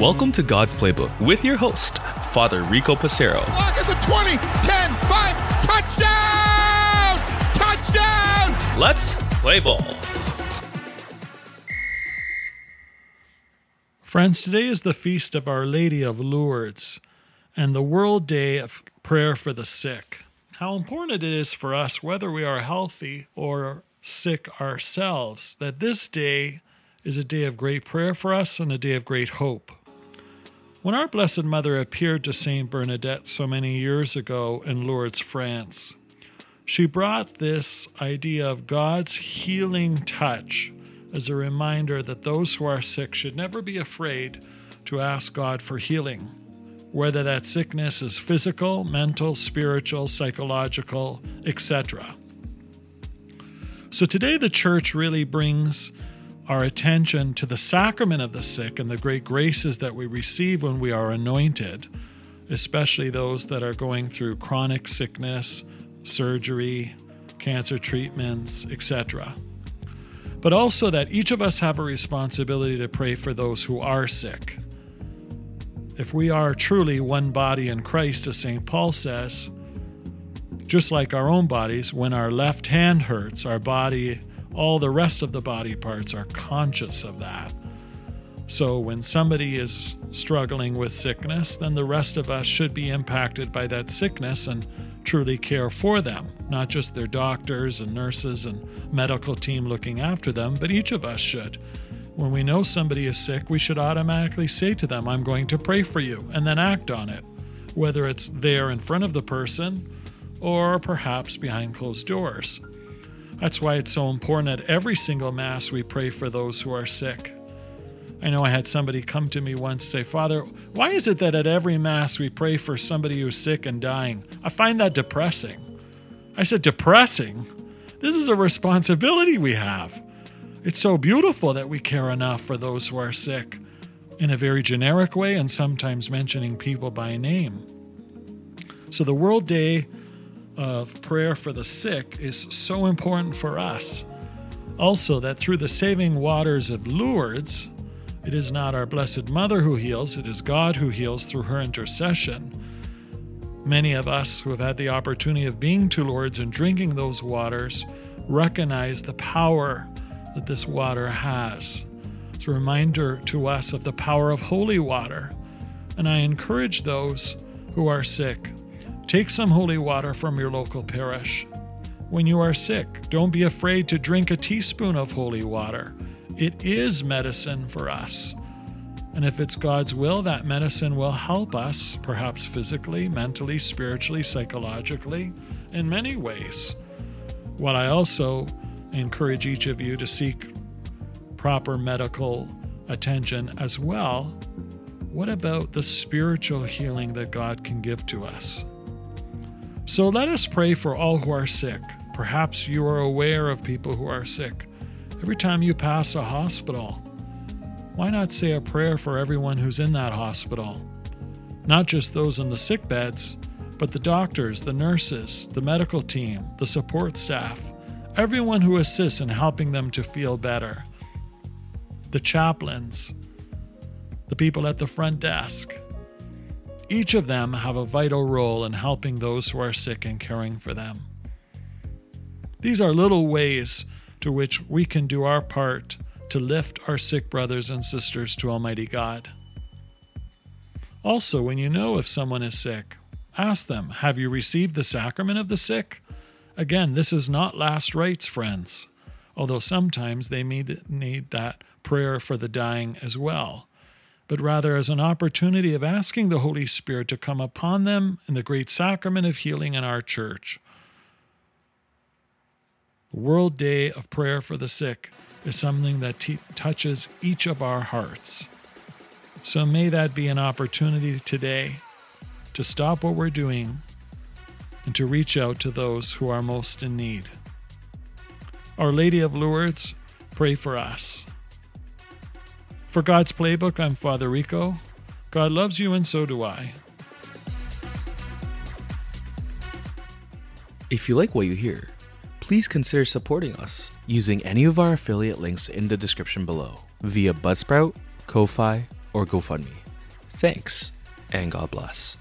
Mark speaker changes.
Speaker 1: Welcome to God's Playbook with your host, Father Rico Passero.
Speaker 2: Lock at the 20, 10, 5, touchdown! Touchdown!
Speaker 1: Let's play ball.
Speaker 3: Friends, today is the feast of Our Lady of Lourdes and the World Day of Prayer for the Sick. How important it is for us, whether we are healthy or sick ourselves, that this day is a day of great prayer for us and a day of great hope. When our Blessed Mother appeared to Saint Bernadette so many years ago in Lourdes, France, she brought this idea of God's healing touch as a reminder that those who are sick should never be afraid to ask God for healing, whether that sickness is physical, mental, spiritual, psychological, etc. So today, the church really brings our attention to the sacrament of the sick and the great graces that we receive when we are anointed, especially those that are going through chronic sickness, surgery, cancer treatments, etc. But also that each of us have a responsibility to pray for those who are sick. If we are truly one body in Christ, as St. Paul says, just like our own bodies, when our left hand hurts, our body, all the rest of the body parts are conscious of that. So when somebody is struggling with sickness, then the rest of us should be impacted by that sickness and truly care for them, not just their doctors and nurses and medical team looking after them, but each of us should. When we know somebody is sick, we should automatically say to them, I'm going to pray for you, and then act on it, whether it's there in front of the person or perhaps behind closed doors. That's why it's so important at every single Mass we pray for those who are sick. I know I had somebody come to me once say, Father, why is it that at every Mass we pray for somebody who's sick and dying? I find that depressing. I said, Depressing? This is a responsibility we have. It's so beautiful that we care enough for those who are sick in a very generic way and sometimes mentioning people by name. So, the World Day of prayer for the sick is so important for us. Also, that through the saving waters of Lourdes, it is not our Blessed Mother who heals, it is God who heals through her intercession. Many of us who have had the opportunity of being to Lourdes and drinking those waters recognize the power that this water has. It's a reminder to us of the power of holy water. And I encourage those who are sick Take some holy water from your local parish. When you are sick, don't be afraid to drink a teaspoon of holy water. It is medicine for us. And if it's God's will, that medicine will help us, perhaps physically, mentally, spiritually, psychologically, in many ways. What I also encourage each of you to seek proper medical attention as well. What about the spiritual healing that God can give to us? So let us pray for all who are sick. Perhaps you are aware of people who are sick. Every time you pass a hospital, why not say a prayer for everyone who's in that hospital? Not just those in the sick beds, but the doctors, the nurses, the medical team, the support staff, everyone who assists in helping them to feel better, the chaplains, the people at the front desk. Each of them have a vital role in helping those who are sick and caring for them. These are little ways to which we can do our part to lift our sick brothers and sisters to Almighty God. Also, when you know if someone is sick, ask them, Have you received the sacrament of the sick? Again, this is not last rites, friends, although sometimes they need that prayer for the dying as well but rather as an opportunity of asking the Holy Spirit to come upon them in the great sacrament of healing in our church. The World Day of Prayer for the Sick is something that t- touches each of our hearts. So may that be an opportunity today to stop what we're doing and to reach out to those who are most in need. Our Lady of Lourdes, pray for us. For God's Playbook, I'm Father Rico. God loves you, and so do I.
Speaker 1: If you like what you hear, please consider supporting us using any of our affiliate links in the description below via Buzzsprout, Ko-Fi, or GoFundMe. Thanks, and God bless.